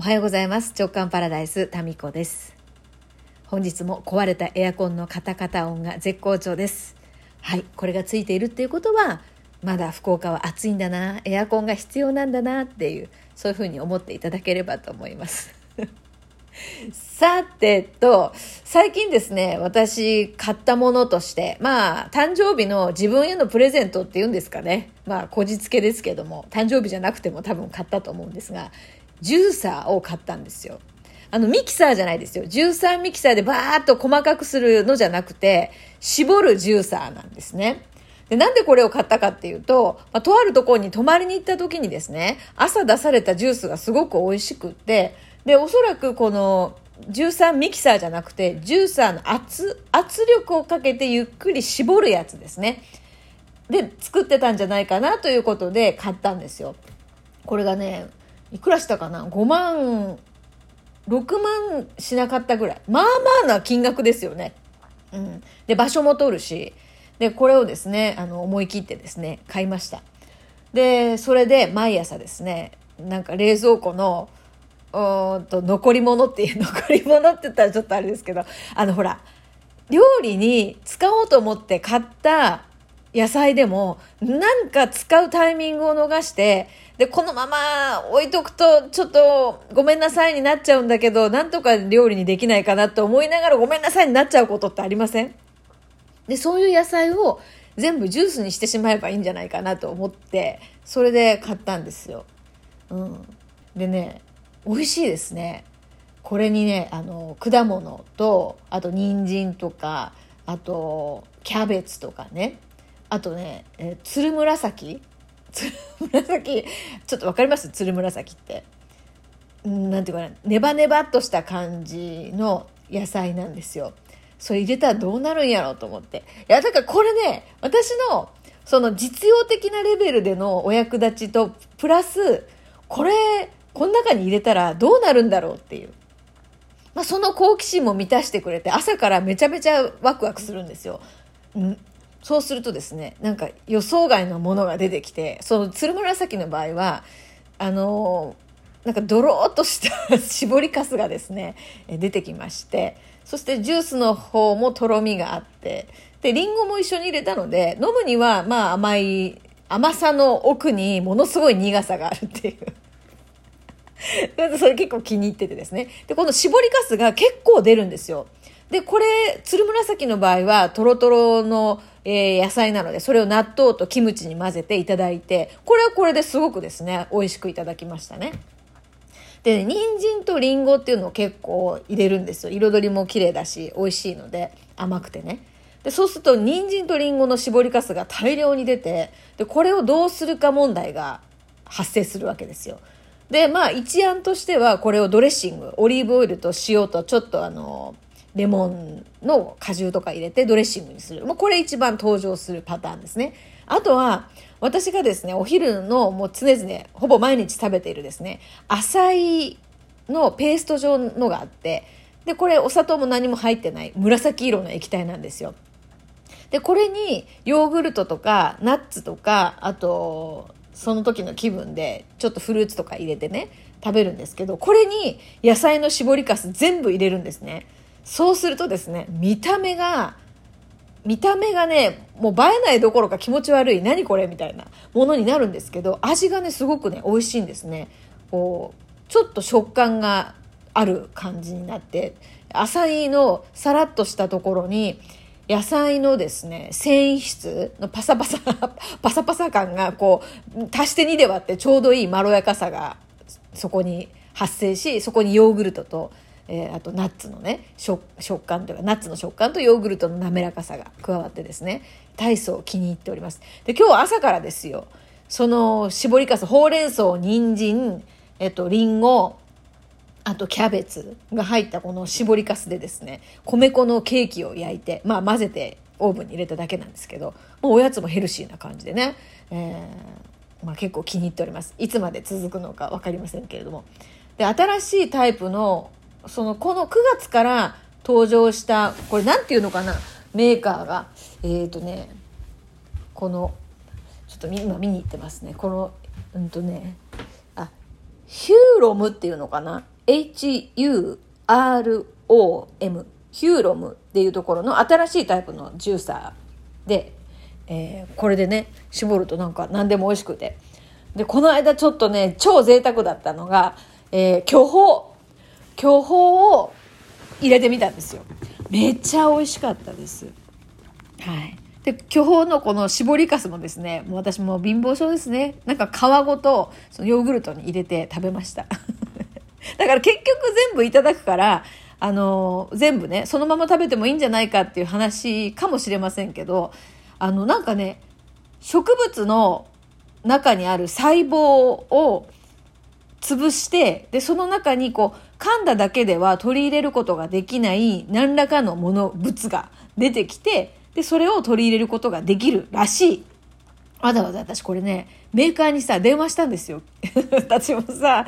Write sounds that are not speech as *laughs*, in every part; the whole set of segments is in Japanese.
おはようございます。直感パラダイスタミコです。本日も壊れたエアコンのカタカタ音が絶好調です。はいこれがついているっていうことはまだ福岡は暑いんだなエアコンが必要なんだなっていうそういうふうに思っていただければと思います。*laughs* さてと、最近ですね、私買ったものとして、まあ、誕生日の自分へのプレゼントっていうんですかね。まあ、こじつけですけども、誕生日じゃなくても多分買ったと思うんですが、ジューサーを買ったんですよ。あの、ミキサーじゃないですよ。13ミキサーでバーッと細かくするのじゃなくて、絞るジューサーなんですね。で、なんでこれを買ったかっていうと、まあ、とあるところに泊まりに行った時にですね、朝出されたジュースがすごく美味しくって、で、おそらくこの、13ミキサーじゃなくて、ジューサーの圧、圧力をかけてゆっくり絞るやつですね。で、作ってたんじゃないかなということで買ったんですよ。これがね、いくらしたかな ?5 万、6万しなかったぐらい。まあまあな金額ですよね。うん。で、場所も取るし、で、これをですね、あの、思い切ってですね、買いました。で、それで毎朝ですね、なんか冷蔵庫の、うんと、残り物っていう、*laughs* 残り物って言ったらちょっとあれですけど、あの、ほら、料理に使おうと思って買った野菜でも、なんか使うタイミングを逃して、で、このまま置いとくと、ちょっとごめんなさいになっちゃうんだけど、なんとか料理にできないかなと思いながらごめんなさいになっちゃうことってありません？で、そういう野菜を全部ジュースにしてしまえばいいんじゃないかなと思って、それで買ったんですよ。うん。でね、美味しいですね。これにね、あの、果物と、あと人参とか、あと、キャベツとかね、あとね、えー、つるむらさきつるむらさき、ちょっとわかります？つるむらさきって。なんていうかな、ネバネバっとした感じの野菜なんですよ。それ入れたらどうなるんやろうと思って。いや、だからこれね、私の、その実用的なレベルでのお役立ちと、プラス、これ、この中に入れたらどうなるんだろうっていう。まあ、その好奇心も満たしてくれて、朝からめちゃめちゃワクワクするんですよ。そうするとですね、なんか予想外のものが出てきて、その鶴紫の場合は、あのなんかドローっとした *laughs* 絞りかすがですね、出てきまして、そしてジュースの方もとろみがあって、で、リンゴも一緒に入れたので、飲むにはまあ甘い、甘さの奥にものすごい苦さがあるっていう。*laughs* それ結構気に入っててですね。で、この絞りかすが結構出るんですよ。で、これ、つるむらさきの場合は、とろとろの、えー、野菜なので、それを納豆とキムチに混ぜていただいて、これはこれですごくですね、美味しくいただきましたね。で、人参とリンゴっていうのを結構入れるんですよ。彩りも綺麗だし、美味しいので、甘くてね。で、そうすると、人参とリンゴの絞りかすが大量に出て、で、これをどうするか問題が発生するわけですよ。で、まあ、一案としては、これをドレッシング、オリーブオイルと塩とちょっとあの、レモンの果汁とか入れてドレッシングにする。もうこれ一番登場するパターンですね。あとは、私がですね、お昼のもう常々、ほぼ毎日食べているですね、浅いのペースト状のがあって、で、これお砂糖も何も入ってない紫色の液体なんですよ。で、これにヨーグルトとかナッツとか、あと、その時の気分でちょっとフルーツとか入れてね、食べるんですけど、これに野菜の絞りかす全部入れるんですね。そうするとですね、見た目が、見た目がね、もう映えないどころか気持ち悪い、何これみたいなものになるんですけど、味がね、すごくね、美味しいんですね。こう、ちょっと食感がある感じになって、浅いのさらっとしたところに、野菜のですね、繊維質のパサパサ、*laughs* パサパサ感がこう、足して2で割ってちょうどいいまろやかさがそこに発生し、そこにヨーグルトとえー、あとナッツのね食感というかナッツの食感とヨーグルトの滑らかさが加わってですね体操気に入っております。で今日朝からですよその絞りかすほうれん草人参えっとりんごあとキャベツが入ったこの絞りかすでですね米粉のケーキを焼いてまあ混ぜてオーブンに入れただけなんですけどもうおやつもヘルシーな感じでね、えーまあ、結構気に入っております。いつまで続くのか分かりませんけれども。で新しいタイプのそのこの9月から登場したこれ何ていうのかなメーカーがえっ、ー、とねこのちょっと今見に行ってますね。このうんとねあヒューロムっていうのかな ?H-U-R-O-M ヒューロムっていうところの新しいタイプのジューサーで、えー、これでね絞るとなんか何でも美味しくて。でこの間ちょっとね超贅沢だったのが、えー、巨峰。巨峰を入れてみたんですよ。めっちゃ美味しかったです。はい。で巨峰のこの絞りかすもですねもう私も貧乏症ですね。なんか皮ごとそのヨーグルトに入れて食べました。*laughs* だから結局全部いただくからあの全部ねそのまま食べてもいいんじゃないかっていう話かもしれませんけどあのなんかね植物の中にある細胞を潰してでその中にこう噛んだだけでは取り入れることができない何らかのもの物が出てきてでそれを取り入れることができるらしい。わざわざ私これねメーカーにさ電話したんですよ。*laughs* 私もさ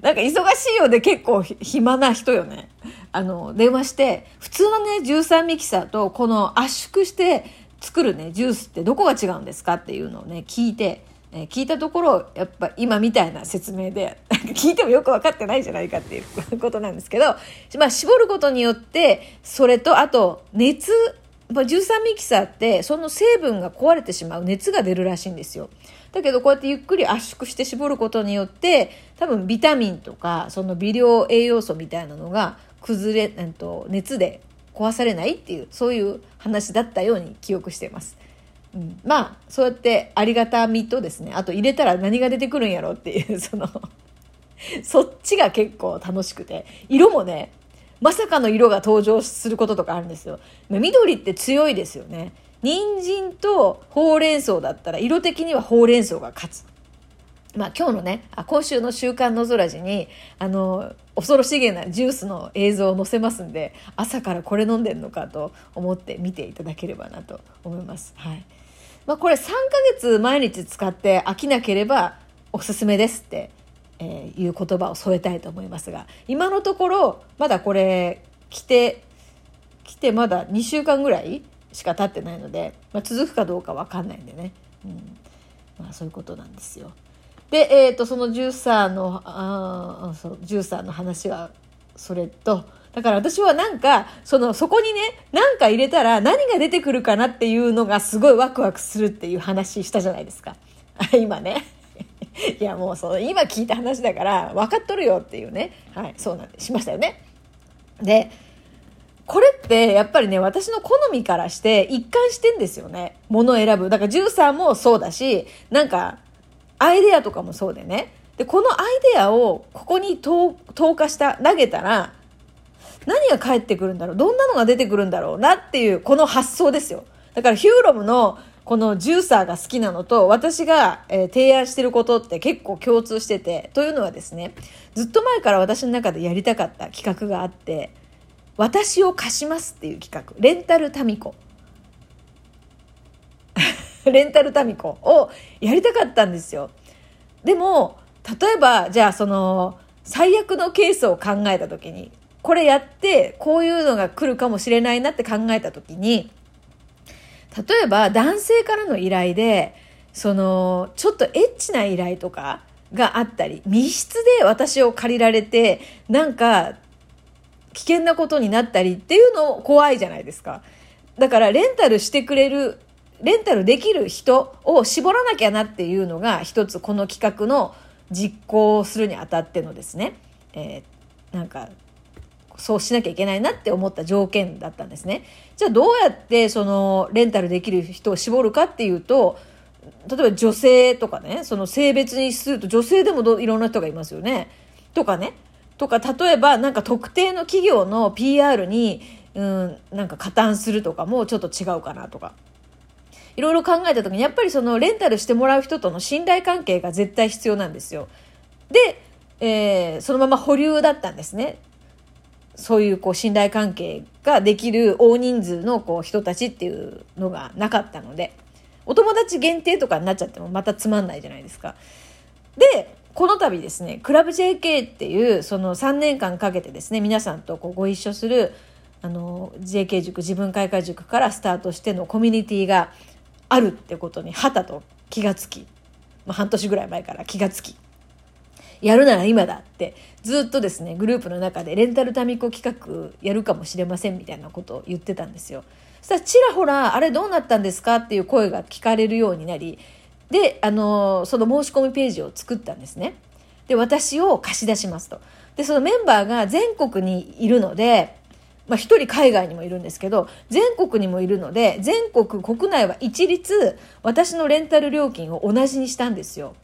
なんか忙しいようで結構暇な人よね。あの電話して普通のね13ミキサーとこの圧縮して作るねジュースってどこが違うんですかっていうのをね聞いてえー、聞いたところやっぱ今みたいな説明で *laughs* 聞いてもよく分かってないじゃないかっていう *laughs* ことなんですけど、まあ、絞ることによってそれとあと熱、13ミキサーってその成分が壊れてしまう熱が出るらしいんですよ。だけどこうやってゆっくり圧縮して絞ることによって多分ビタミンとかその微量栄養素みたいなのが崩れ、えっと、熱で壊されないっていうそういう話だったように記憶してます。まあそうやってありがたみとですねあと入れたら何が出てくるんやろっていう *laughs* そのそっちが結構楽しくて色もねまさかの色が登場することとかあるんですよ。緑って強いですよね。人参とほうれん草だったら色的にはほうれん草が勝つ。まあ今日のねあ今週の「週刊の空寺にあの恐ろしげなジュースの映像を載せますんで朝からこれ飲んでんのかと思って見ていただければなと思います。はい。まあ、これ3ヶ月毎日使って飽きなければおすすめですって、えー、いう言葉を添えたいと思いますが今のところまだこれ来て来てまだ2週間ぐらいしか経ってないので、まあ、続くかどうか分かんないんでね、うんまあ、そういうことなんですよ。で、えーと、そのジューサーのあそうジューサーの話はそれとだから私はなんかそのそこにね何か入れたら何が出てくるかなっていうのがすごいワクワクするっていう話したじゃないですか。*laughs* 今ね。*laughs* いやもうその今聞いた話だから分かっとるよっていうね。はいそうなんでしましたよね。でこれってやっぱりね私の好みからして一貫してんですよね。物を選ぶ。だからジューサーもそうだしなんかアイデアとかもそうでね。でこのアイデアをここに投下した投げたら何が返ってくるんだろう？どんなのが出てくるんだろうなっていうこの発想ですよ。だからヒューロムのこのジューサーが好きなのと私が、え、提案してることって結構共通しててというのはですねずっと前から私の中でやりたかった企画があって「私を貸します」っていう企画。レンタルタミコ。*laughs* レンタルタミコをやりたかったんですよ。でも、例えば、じゃあその、最悪のケースを考えた時に、これやって、こういうのが来るかもしれないなって考えた時に、例えば男性からの依頼で、その、ちょっとエッチな依頼とかがあったり、密室で私を借りられて、なんか、危険なことになったりっていうの怖いじゃないですか。だからレンタルしてくれるレンタルできる人を絞らなきゃなっていうのが一つこの企画の実行するにあたってのですね、えー、なんかそうしなきゃいけないなって思った条件だったんですね。じゃあどうやってそのレンタルできる人を絞るかっていうと例えば女性とかねその性別にすると女性でもいろんな人がいますよね。とかねとか例えばなんか特定の企業の PR にうんなんか加担するとかもちょっと違うかなとか。いろいろ考えた時にやっぱりそのレンタルしてもらう人との信頼関係が絶対必要なんですよ。で、えー、そのまま保留だったんですね。そういうこう信頼関係ができる大人数のこう人たちっていうのがなかったのでお友達限定とかになっちゃってもまたつまんないじゃないですか。でこの度ですねクラブ JK っていうその3年間かけてですね皆さんとこうご一緒するあの JK 塾自分開花塾からスタートしてのコミュニティがあるってことにはたと気がつき、まあ、半年ぐらい前から気がつきやるなら今だってずっとですねグループの中でレンタルタミコ企画やるかもしれませんみたいなことを言ってたんですよ。そしたらちらほらあれどうなったんですかっていう声が聞かれるようになりであのその申し込みページを作ったんですね。で私を貸し出しますと。でそのメンバーが全国にいるのでまあ、1人海外にもいるんですけど全国にもいるので全国国内は一律私のレンタル料金を同じにしたんですよ。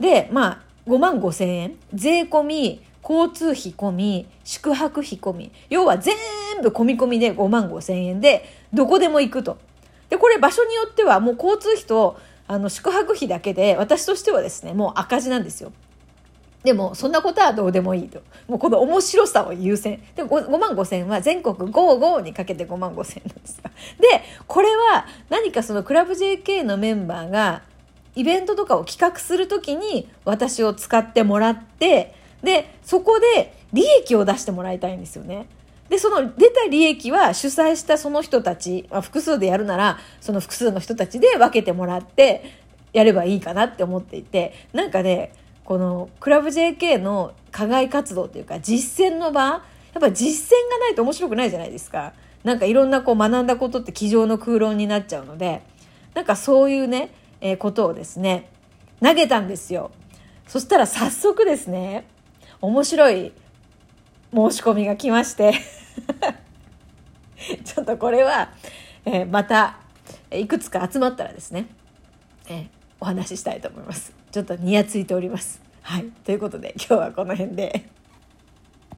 でまあ5万5千円税込み交通費込み宿泊費込み要は全部込み込みで5万5千円でどこでも行くと。でこれ場所によってはもう交通費とあの宿泊費だけで私としてはですねもう赤字なんですよ。でも、そんなことはどうでもいいと。もうこの面白さを優先。で、5, 5万5千は全国55にかけて5万5千なんですよで、これは何かそのクラブ JK のメンバーがイベントとかを企画するときに私を使ってもらって、で、そこで利益を出してもらいたいんですよね。で、その出た利益は主催したその人たち、まあ、複数でやるなら、その複数の人たちで分けてもらってやればいいかなって思っていて、なんかね、このクラブ JK の課外活動っていうか実践の場やっぱ実践がないと面白くないじゃないですか。なんかいろんなこう学んだことって机上の空論になっちゃうのでなんかそういうね、え、ことをですね投げたんですよ。そしたら早速ですね面白い申し込みが来まして *laughs* ちょっとこれは、え、またいくつか集まったらですね、え、お話ししたいと思います。ちょっとにやついております。はい。ということで今日はこの辺で。